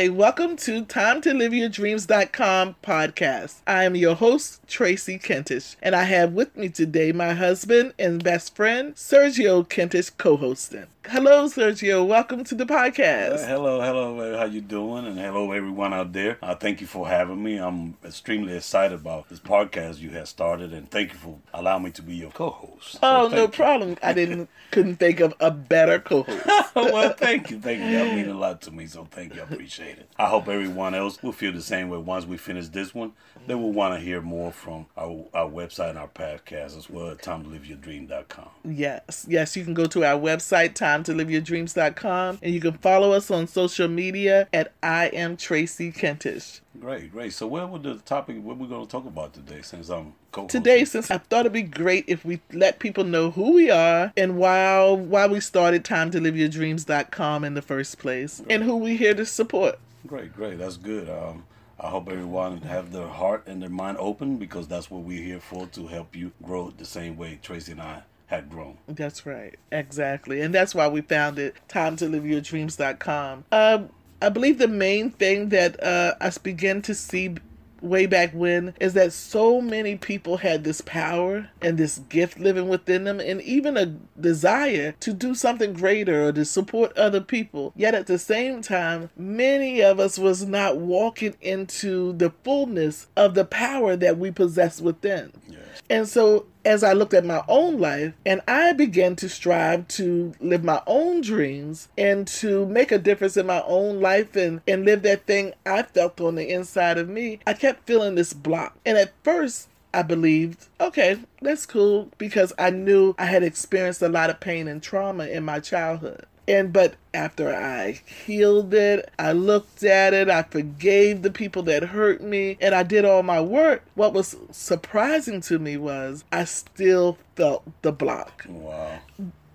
Hi, welcome to Time to Live Your Dreams.com podcast. I am your host, Tracy Kentish, and I have with me today my husband and best friend, Sergio Kentish, co-hosting. Hello, Sergio. Welcome to the podcast. Uh, hello, hello. How you doing? And hello, everyone out there. Uh, thank you for having me. I'm extremely excited about this podcast you have started, and thank you for allowing me to be your co-host. Oh, so no problem. I didn't couldn't think of a better co-host. well, thank you, thank you. That means a lot to me. So thank you. I appreciate it. I hope everyone else will feel the same way once we finish this one. They will want to hear more from our, our website and our podcast as well at timetoliveyourdream.com. Yes, yes. You can go to our website, timetoliveyourdreams.com, and you can follow us on social media at I am Tracy Kentish. Great, great. So, what would the topic? What we're going to talk about today? Since I'm co today, since I thought it'd be great if we let people know who we are and why why we started Time to Live Your Dreams.com in the first place, great. and who we here to support. Great, great. That's good. Um, I hope everyone have their heart and their mind open because that's what we're here for to help you grow the same way Tracy and I had grown. That's right. Exactly. And that's why we founded time to live your dreams.com. Um, I believe the main thing that uh, us began to see way back when is that so many people had this power and this gift living within them and even a desire to do something greater or to support other people yet at the same time many of us was not walking into the fullness of the power that we possess within. And so as I looked at my own life and I began to strive to live my own dreams and to make a difference in my own life and, and live that thing I felt on the inside of me, I kept feeling this block. And at first, I believed, okay, that's cool because I knew I had experienced a lot of pain and trauma in my childhood. And but after I healed it, I looked at it, I forgave the people that hurt me, and I did all my work. What was surprising to me was I still felt the block. Wow.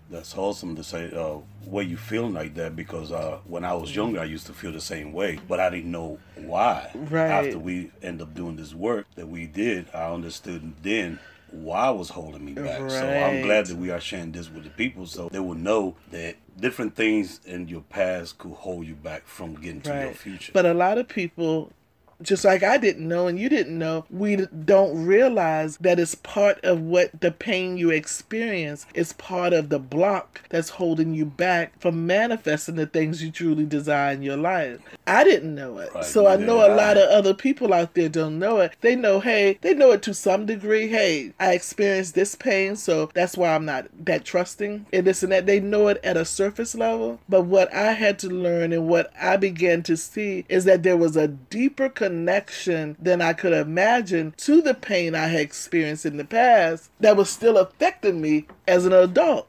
That's awesome to say uh, why you feeling like that because uh, when I was younger, I used to feel the same way, but I didn't know why. Right. After we end up doing this work that we did, I understood then why was holding me back. Right. So I'm glad that we are sharing this with the people so they will know that different things in your past could hold you back from getting to your future. But a lot of people just like I didn't know and you didn't know, we don't realize that it's part of what the pain you experience is part of the block that's holding you back from manifesting the things you truly desire in your life. I didn't know it. Right, so I know a lot of other people out there don't know it. They know, hey, they know it to some degree. Hey, I experienced this pain, so that's why I'm not that trusting and this and that. They know it at a surface level. But what I had to learn and what I began to see is that there was a deeper connection than I could imagine to the pain I had experienced in the past that was still affecting me as an adult.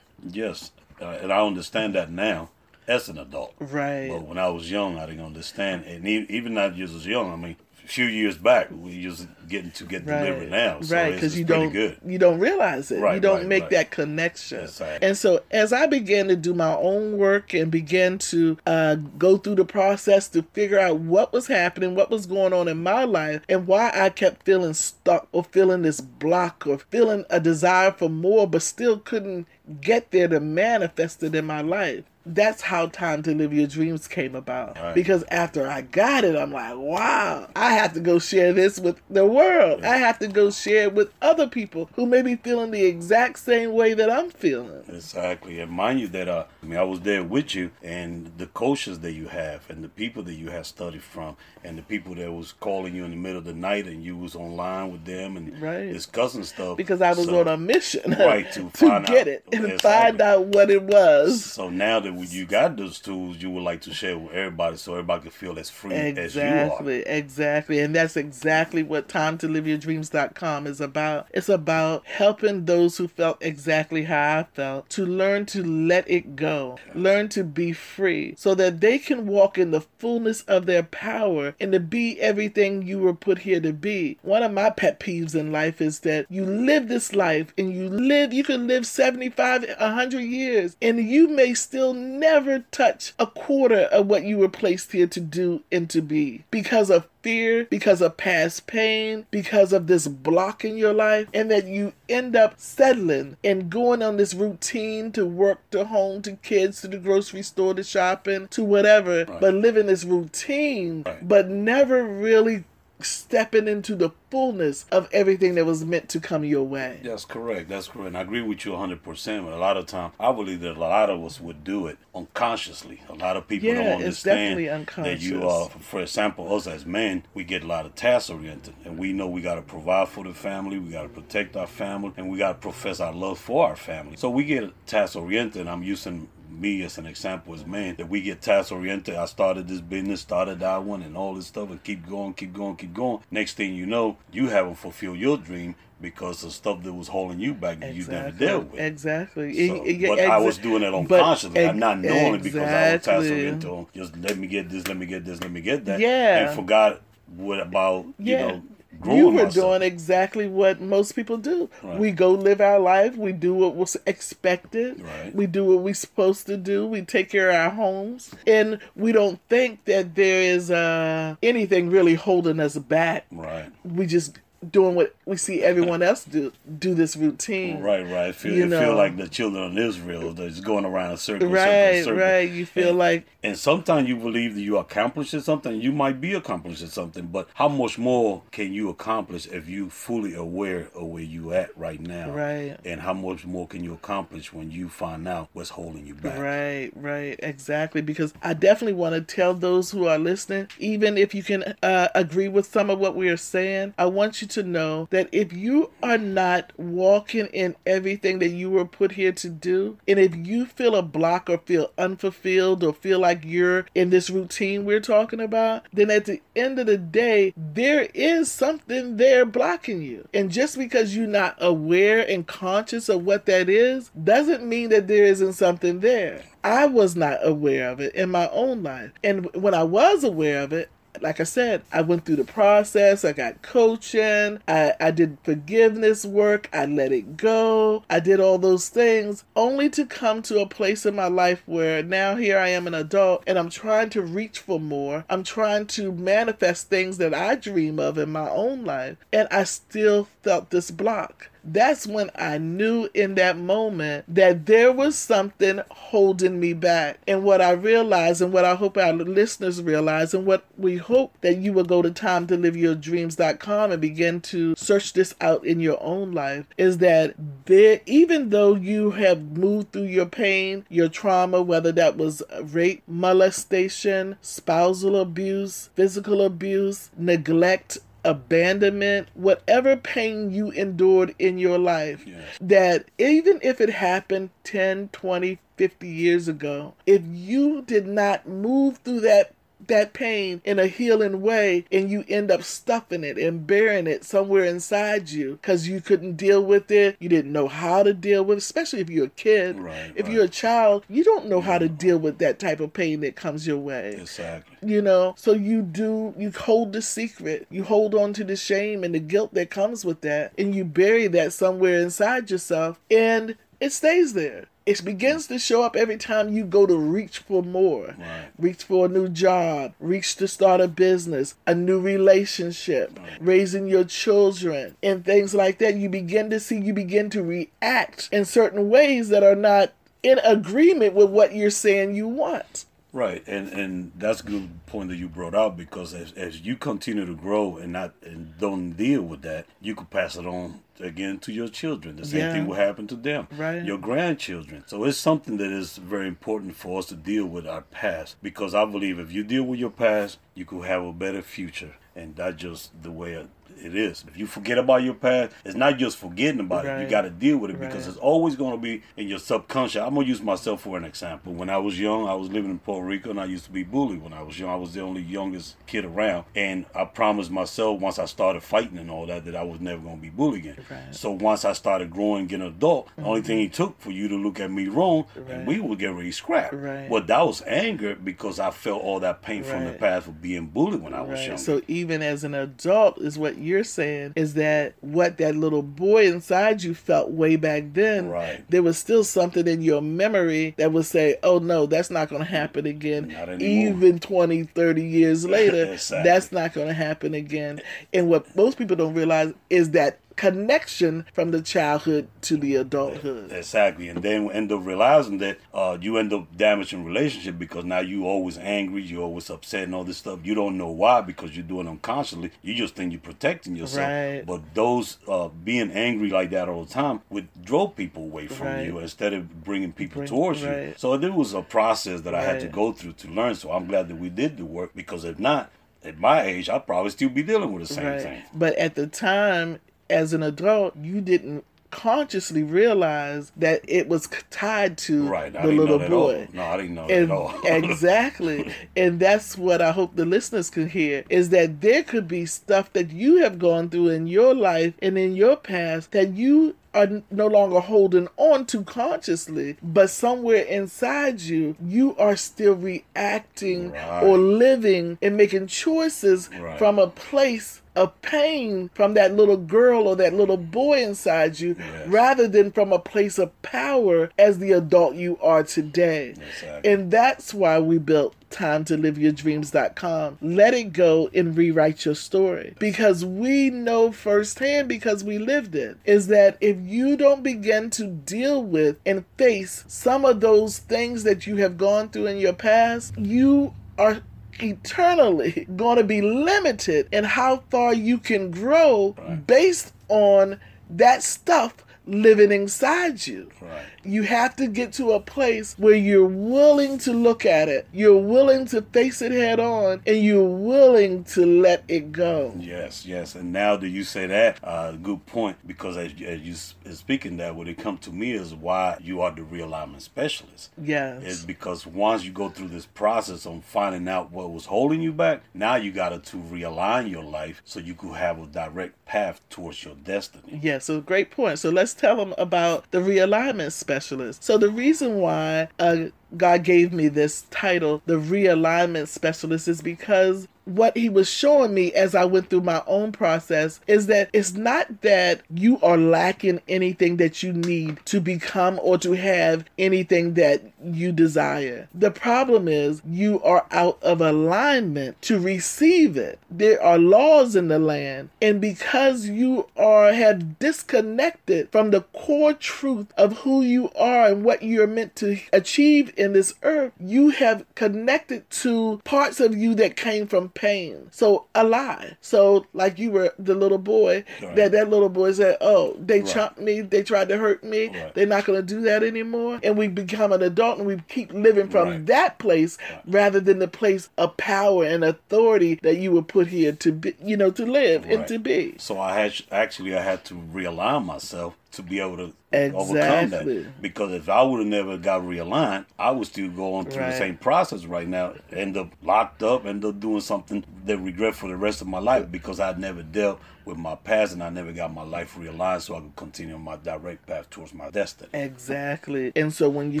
Yes, uh, and I understand that now as an adult. Right. But when I was young, I didn't understand, and even not just as young. I mean, few years back, we just getting to get right. delivered now. So right, because you don't good. you don't realize it. Right, you don't right, make that connection. And so as I began to do my own work and began to uh, go through the process to figure out what was happening, what was going on in my life, and why I kept feeling stuck or feeling this block or feeling a desire for more, but still couldn't get there to manifest it in my life that's how Time to Live Your Dreams came about. Right. Because after I got it, I'm like, wow, I have to go share this with the world. Yeah. I have to go share it with other people who may be feeling the exact same way that I'm feeling. Exactly. And mind you that uh, I mean I was there with you and the coaches that you have and the people that you have studied from and the people that was calling you in the middle of the night and you was online with them and right. discussing stuff. Because I was so, on a mission. Right, to, to get out. it and exactly. find out what it was. So now that when you got those tools, you would like to share with everybody so everybody can feel as free exactly, as you are. Exactly, exactly. And that's exactly what time to live your dreams.com is about. It's about helping those who felt exactly how I felt to learn to let it go, learn to be free so that they can walk in the fullness of their power and to be everything you were put here to be. One of my pet peeves in life is that you live this life and you live, you can live 75, 100 years and you may still never touch a quarter of what you were placed here to do and to be because of fear, because of past pain, because of this block in your life, and that you end up settling and going on this routine to work, to home, to kids, to the grocery store, to shopping, to whatever, right. but living this routine, right. but never really stepping into the fullness of everything that was meant to come your way. That's correct. That's correct. And I agree with you 100%. But a lot of time, I believe that a lot of us would do it unconsciously. A lot of people yeah, don't understand that you are, for example, us as men, we get a lot of task oriented. And we know we got to provide for the family, we got to protect our family, and we got to profess our love for our family. So we get task oriented. I'm using me as an example as man that we get task oriented. I started this business, started that one, and all this stuff, and keep going, keep going, keep going. Next thing you know, you haven't fulfilled your dream because of stuff that was holding you back that exactly. you never dealt with. Exactly. So, it, it, but exa- I was doing it unconsciously. Ex- I'm not knowing exactly. because I was task oriented. Just let me get this, let me get this, let me get that. Yeah. And forgot what about yeah. you know you were myself. doing exactly what most people do. Right. We go live our life. We do what was expected. Right. We do what we're supposed to do. We take care of our homes, and we don't think that there is uh, anything really holding us back. Right. We just doing what we see everyone else do do this routine. Right, right. Feel, you know, feel like the children of Israel that's going around a circle, right, circle, circle. right. You feel and, like, and sometimes you believe that you accomplishing something. You might be accomplishing something, but how much more can you accomplish if you fully aware of where you at right now? Right. And how much more can you accomplish when you find out what's holding you back? Right, right, exactly. Because I definitely want to tell those who are listening, even if you can uh, agree with some of what we are saying, I want you to know that if you are not walking in everything that you were put here to do, and if you feel a block or feel unfulfilled or feel like you're in this routine we're talking about, then at the end of the day, there is something there blocking you. And just because you're not aware and conscious of what that is, doesn't mean that there isn't something there. I was not aware of it in my own life. And when I was aware of it, like I said, I went through the process. I got coaching. I, I did forgiveness work. I let it go. I did all those things only to come to a place in my life where now here I am an adult and I'm trying to reach for more. I'm trying to manifest things that I dream of in my own life. And I still felt this block that's when I knew in that moment that there was something holding me back. And what I realized, and what I hope our listeners realize, and what we hope that you will go to time to live your dreams.com and begin to search this out in your own life, is that there, even though you have moved through your pain, your trauma, whether that was rape, molestation, spousal abuse, physical abuse, neglect, abandonment, whatever pain you endured in your life, yes. that even if it happened 10, 20, 50 years ago, if you did not move through that that pain in a healing way and you end up stuffing it and burying it somewhere inside you because you couldn't deal with it. You didn't know how to deal with it especially if you're a kid. Right, if right. you're a child you don't know how to deal with that type of pain that comes your way. Exactly. You know? So you do you hold the secret. You hold on to the shame and the guilt that comes with that and you bury that somewhere inside yourself and it stays there it begins to show up every time you go to reach for more. Right. Reach for a new job, reach to start a business, a new relationship, right. raising your children, and things like that. You begin to see, you begin to react in certain ways that are not in agreement with what you're saying you want. Right, and and that's a good point that you brought out because as, as you continue to grow and not and don't deal with that, you could pass it on again to your children. The same yeah. thing will happen to them, right? Your grandchildren. So it's something that is very important for us to deal with our past because I believe if you deal with your past, you could have a better future, and that's just the way it is. If you forget about your past, it's not just forgetting about right. it. You got to deal with it right. because it's always going to be in your subconscious. I'm gonna use myself for an example. When I was young, I was living in Puerto Rico, and I used to be bullied. When I was young, I was the only youngest kid around, and I promised myself once I started fighting and all that that I was never going to be bullied again. Right. So once I started growing, getting adult, mm-hmm. the only thing he took for you to look at me wrong, and we would get ready scrap. Right. Well, that was anger because I felt all that pain from the past for being bullied when I was young. So even as an adult, is what you're saying is that what that little boy inside you felt way back then. Right. There was still something in your memory that would say, "Oh no, that's not going to happen again." Even 20, 30 years later, exactly. that's not going to happen again. And what most people don't realize is that connection from the childhood to the adulthood. Exactly, and then end up realizing that uh, you end up damaging relationship because now you always angry, you always upset and all this stuff. You don't know why because you're doing unconsciously. You just think you're protecting yourself. Right. But those uh, being angry like that all the time would draw people away from right. you instead of bringing people Bring, towards right. you. So there was a process that I had to go through to learn. So I'm glad that we did the work because if not, at my age, I'd probably still be dealing with the same right. thing. But at the time, as an adult, you didn't consciously realize that it was tied to right. the little boy. No, I didn't know and, at all. exactly. And that's what I hope the listeners can hear is that there could be stuff that you have gone through in your life and in your past that you are no longer holding on to consciously, but somewhere inside you, you are still reacting right. or living and making choices right. from a place of pain from that little girl or that little boy inside you yes. rather than from a place of power as the adult you are today. Exactly. And that's why we built time to live your dreams.com. Let it go and rewrite your story. Because we know firsthand, because we lived it, is that if you don't begin to deal with and face some of those things that you have gone through in your past, you are eternally going to be limited in how far you can grow right. based on that stuff living inside you. Right. You have to get to a place where you're willing to look at it, you're willing to face it head on, and you're willing to let it go. Yes, yes. And now that you say that, uh, good point, because as, as you speaking that, when it comes to me is why you are the realignment specialist. Yes. Is because once you go through this process of finding out what was holding you back, now you got to realign your life so you could have a direct path towards your destiny. Yeah, so great point. So let's tell them about the realignment specialist specialist. So the reason why uh, God gave me this title, the realignment specialist, is because what he was showing me as I went through my own process is that it's not that you are lacking anything that you need to become or to have anything that you desire. The problem is you are out of alignment to receive it. There are laws in the land, and because you are have disconnected from the core truth of who you are and what you're meant to achieve in this earth, you have connected to parts of you that came from pain. So a lie. So like you were the little boy right. that that little boy said, "Oh, they right. chopped me. They tried to hurt me. Right. They're not going to do that anymore." And we become an adult and we keep living from that place rather than the place of power and authority that you were put here to be, you know, to live and to be. So I had actually I had to realign myself to be able to exactly. overcome that. Because if I would have never got realigned, I would still go on through right. the same process right now, end up locked up, end up doing something that regret for the rest of my life because I never dealt with my past and I never got my life realigned so I could continue on my direct path towards my destiny. Exactly. And so when you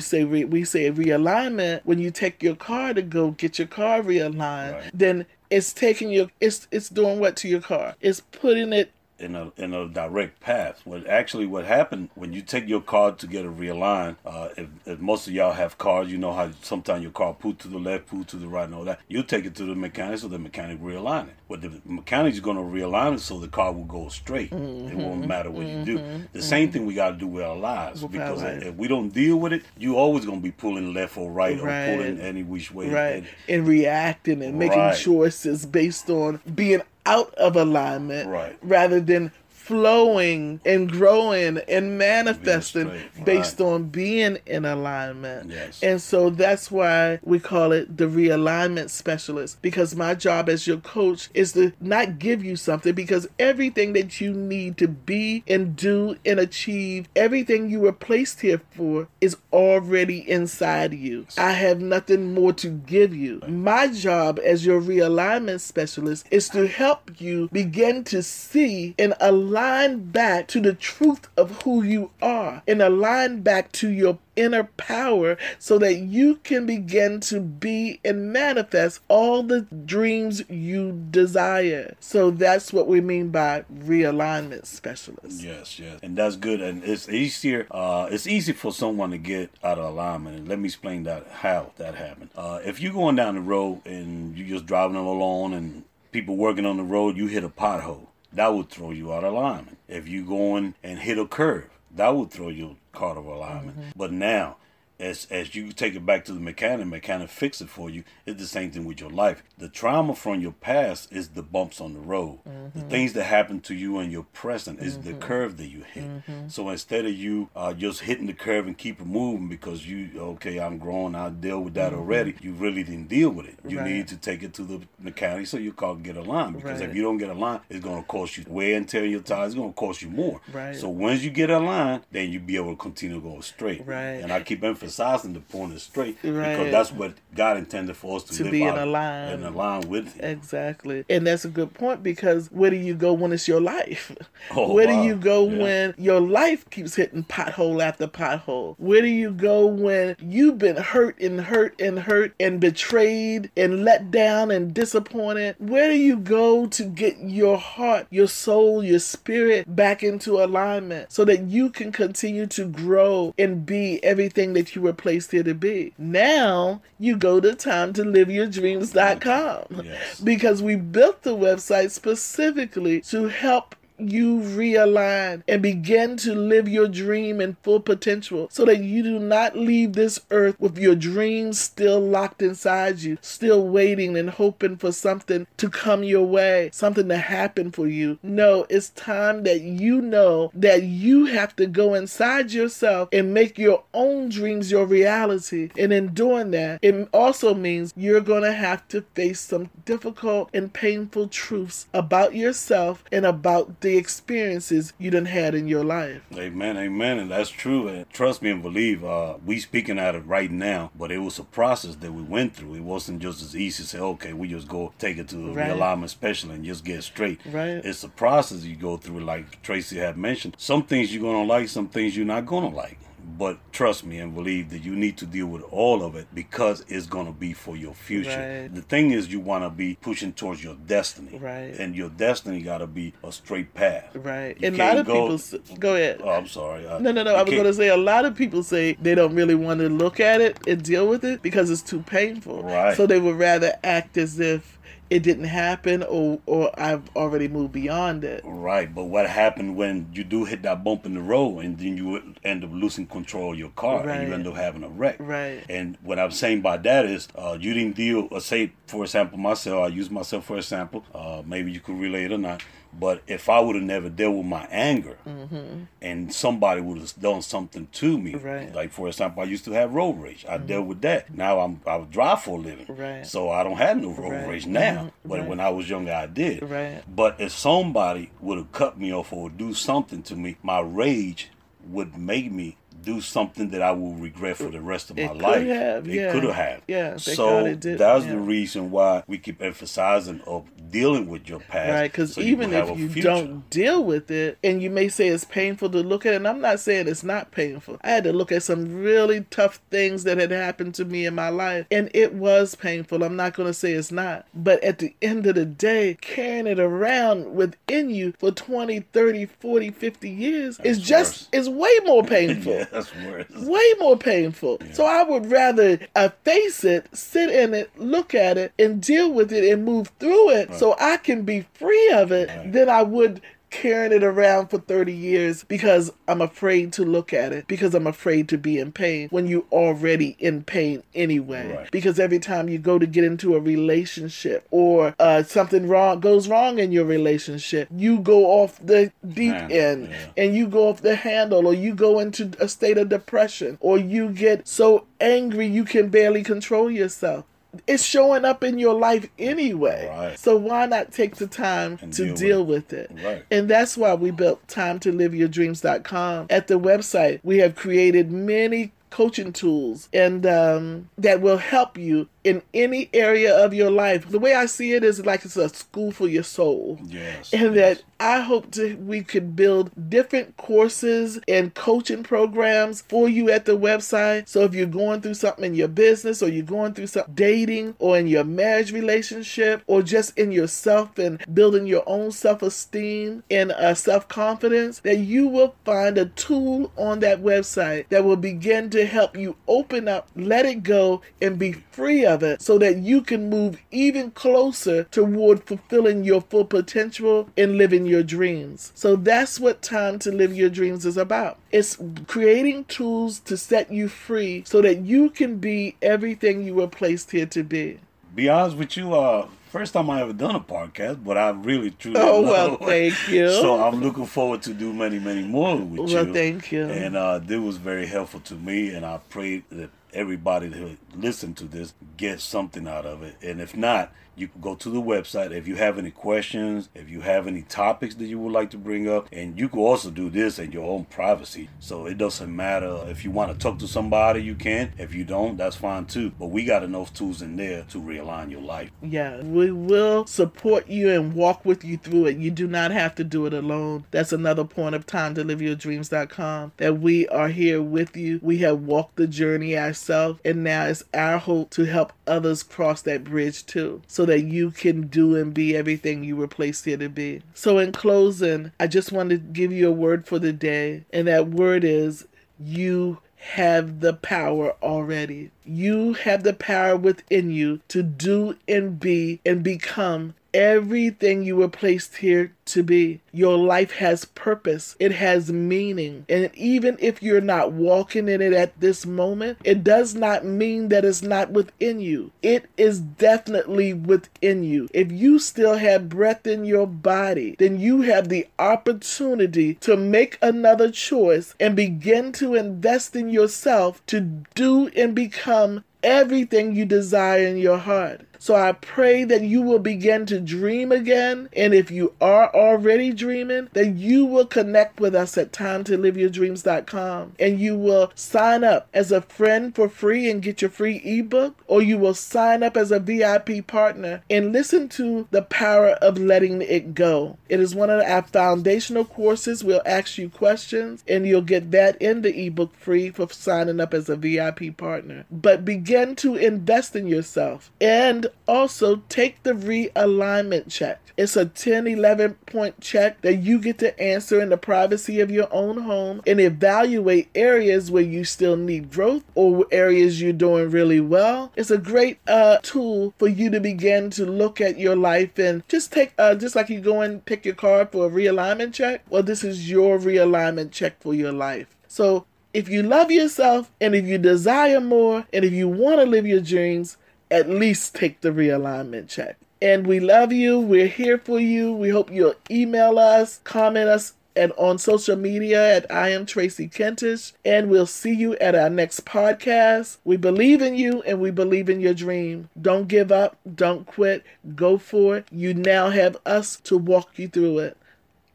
say re- we say realignment, when you take your car to go get your car realigned, right. then it's taking your it's it's doing what to your car? It's putting it in a in a direct path. What actually what happened when you take your car to get a realign, uh, if, if, most of y'all have cars, you know how sometimes your car pull to the left, pull to the right, and all that. You take it to the mechanic so the mechanic realign it. But the mechanic is going to realign it so the car will go straight. Mm-hmm. It won't matter what mm-hmm. you do. Mm-hmm. The mm-hmm. same thing we got to do with our lives with because if, if we don't deal with it, you always going to be pulling left or right, right, or pulling any which way. Right. And, and reacting and making right. choices based on being out of alignment right. rather than flowing and growing and manifesting based right. on being in alignment. Yes. And so that's why we call it the realignment specialist because my job as your coach is to not give you something because everything that you need to be and do and achieve, everything you were placed here for is already inside you. I have nothing more to give you. My job as your realignment specialist is to help you begin to see and align align back to the truth of who you are and align back to your inner power so that you can begin to be and manifest all the dreams you desire. So that's what we mean by realignment specialist. Yes, yes. And that's good. And it's easier, uh, it's easy for someone to get out of alignment. And let me explain that how that happened. Uh, if you're going down the road and you're just driving along and people working on the road, you hit a pothole. That would throw you out of alignment. If you go in and hit a curve, that would throw you out of alignment. Mm-hmm. But now as as you take it back to the mechanic, mechanic fix it for you. It's the same thing with your life. The trauma from your past is the bumps on the road. Mm-hmm. The things that happen to you in your present is mm-hmm. the curve that you hit. Mm-hmm. So instead of you uh, just hitting the curve and keep it moving because you okay, I'm growing, I deal with that mm-hmm. already. You really didn't deal with it. You right. need to take it to the mechanic so you can get a line because right. if you don't get a line, it's going to cost you wear and tear your tires. It's going to cost you more. Right. So once you get a line, then you be able to continue to go straight. Right. And I keep emphasizing emphasizing the point is straight right. because that's what God intended for us to, to be in a line, in a line with Him. Exactly, and that's a good point because where do you go when it's your life? Oh, where wow. do you go yeah. when your life keeps hitting pothole after pothole? Where do you go when you've been hurt and hurt and hurt and betrayed and let down and disappointed? Where do you go to get your heart, your soul, your spirit back into alignment so that you can continue to grow and be everything that you were placed here to be. Now you go to time to live your dreams.com yes. because we built the website specifically to help you realign and begin to live your dream in full potential so that you do not leave this earth with your dreams still locked inside you, still waiting and hoping for something to come your way, something to happen for you. No, it's time that you know that you have to go inside yourself and make your own dreams your reality. And in doing that, it also means you're going to have to face some difficult and painful truths about yourself and about the experiences you done had in your life. Amen, amen, and that's true. And trust me and believe, uh, we speaking out of right now, but it was a process that we went through. It wasn't just as easy to say, okay, we just go take it to the right. realignment specialist and just get straight. Right. It's a process you go through, like Tracy had mentioned. Some things you're gonna like, some things you're not gonna like. But trust me and believe that you need to deal with all of it because it's going to be for your future. Right. The thing is, you want to be pushing towards your destiny. Right. And your destiny got to be a straight path. Right. You and a lot of go, people go ahead. Oh, I'm sorry. I, no, no, no. I was going to say a lot of people say they don't really want to look at it and deal with it because it's too painful. Right. So they would rather act as if it didn't happen or or I've already moved beyond it. Right, but what happened when you do hit that bump in the road and then you end up losing control of your car right. and you end up having a wreck. Right. And what I'm saying by that is uh, you didn't deal, uh, say for example myself, I use myself for example, uh, maybe you could relate or not but if I would have never dealt with my anger, mm-hmm. and somebody would have done something to me, right. like for example, I used to have road rage. I mm-hmm. dealt with that. Now I'm I drive for a living, right. so I don't have no road right. rage now. Mm-hmm. But when I was younger, I did. But if somebody would have cut me off or do something to me, my rage would make me do something that I will regret for the rest of my it life. Have, it yeah. could have. Yeah. So that's yeah. the reason why we keep emphasizing of dealing with your past. Right. Because so even if you don't deal with it, and you may say it's painful to look at, and I'm not saying it's not painful. I had to look at some really tough things that had happened to me in my life, and it was painful. I'm not going to say it's not. But at the end of the day, carrying it around within you for 20, 30, 40, 50 years that's is just is way more painful. yeah. That's worse. Way more painful. Yeah. So I would rather uh, face it, sit in it, look at it, and deal with it and move through it right. So I can be free of it than I would carrying it around for 30 years because I'm afraid to look at it, because I'm afraid to be in pain when you're already in pain anyway. Right. Because every time you go to get into a relationship or uh, something wrong goes wrong in your relationship, you go off the deep Man, end yeah. and you go off the handle or you go into a state of depression or you get so angry you can barely control yourself it's showing up in your life anyway. Right. So why not take the time and to deal, deal with, it? with it? Right. And that's why we built time to live your dreams.com. At the website, we have created many coaching tools and um, that will help you in any area of your life. The way I see it is like it's a school for your soul. Yes. And yes. that I hope to we could build different courses and coaching programs for you at the website. So if you're going through something in your business or you're going through some dating or in your marriage relationship or just in yourself and building your own self-esteem and uh, self-confidence, that you will find a tool on that website that will begin to help you open up, let it go, and be free so that you can move even closer toward fulfilling your full potential and living your dreams. So that's what Time to Live Your Dreams is about. It's creating tools to set you free so that you can be everything you were placed here to be. Be honest with you, uh, first time I ever done a podcast, but I really truly. Oh well, thank you. So I'm looking forward to do many, many more with well, you. Well, thank you. And uh, this was very helpful to me, and I pray that everybody who listen to this gets something out of it. And if not, you can go to the website if you have any questions, if you have any topics that you would like to bring up, and you can also do this in your own privacy. So it doesn't matter if you want to talk to somebody, you can. If you don't, that's fine too. But we got enough tools in there to realign your life. Yeah, we will support you and walk with you through it. You do not have to do it alone. That's another point of time to live your dreams.com that we are here with you. We have walked the journey ourselves, and now it's our hope to help others cross that bridge too. So that you can do and be everything you were placed here to be. So, in closing, I just want to give you a word for the day, and that word is you have the power already. You have the power within you to do and be and become everything you were placed here to be. Your life has purpose, it has meaning. And even if you're not walking in it at this moment, it does not mean that it's not within you. It is definitely within you. If you still have breath in your body, then you have the opportunity to make another choice and begin to invest in yourself to do and become everything you desire in your heart. So I pray that you will begin to dream again. And if you are already dreaming, then you will connect with us at timetoliveyourdreams.com and you will sign up as a friend for free and get your free ebook, or you will sign up as a VIP partner and listen to the power of letting it go. It is one of our foundational courses. We'll ask you questions and you'll get that in the ebook free for signing up as a VIP partner. But begin to invest in yourself and also take the realignment check. It's a 10, 11 point check that you get to answer in the privacy of your own home and evaluate areas where you still need growth or areas you're doing really well. It's a great uh, tool for you to begin to look at your life and just take, uh, just like you go and pick your card for a realignment check. Well, this is your realignment check for your life. So if you love yourself and if you desire more and if you want to live your dreams, at least take the realignment check. And we love you. We're here for you. We hope you'll email us, comment us, and on social media at I am Tracy Kentish. And we'll see you at our next podcast. We believe in you and we believe in your dream. Don't give up. Don't quit. Go for it. You now have us to walk you through it.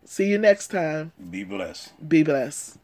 See you next time. Be blessed. Be blessed.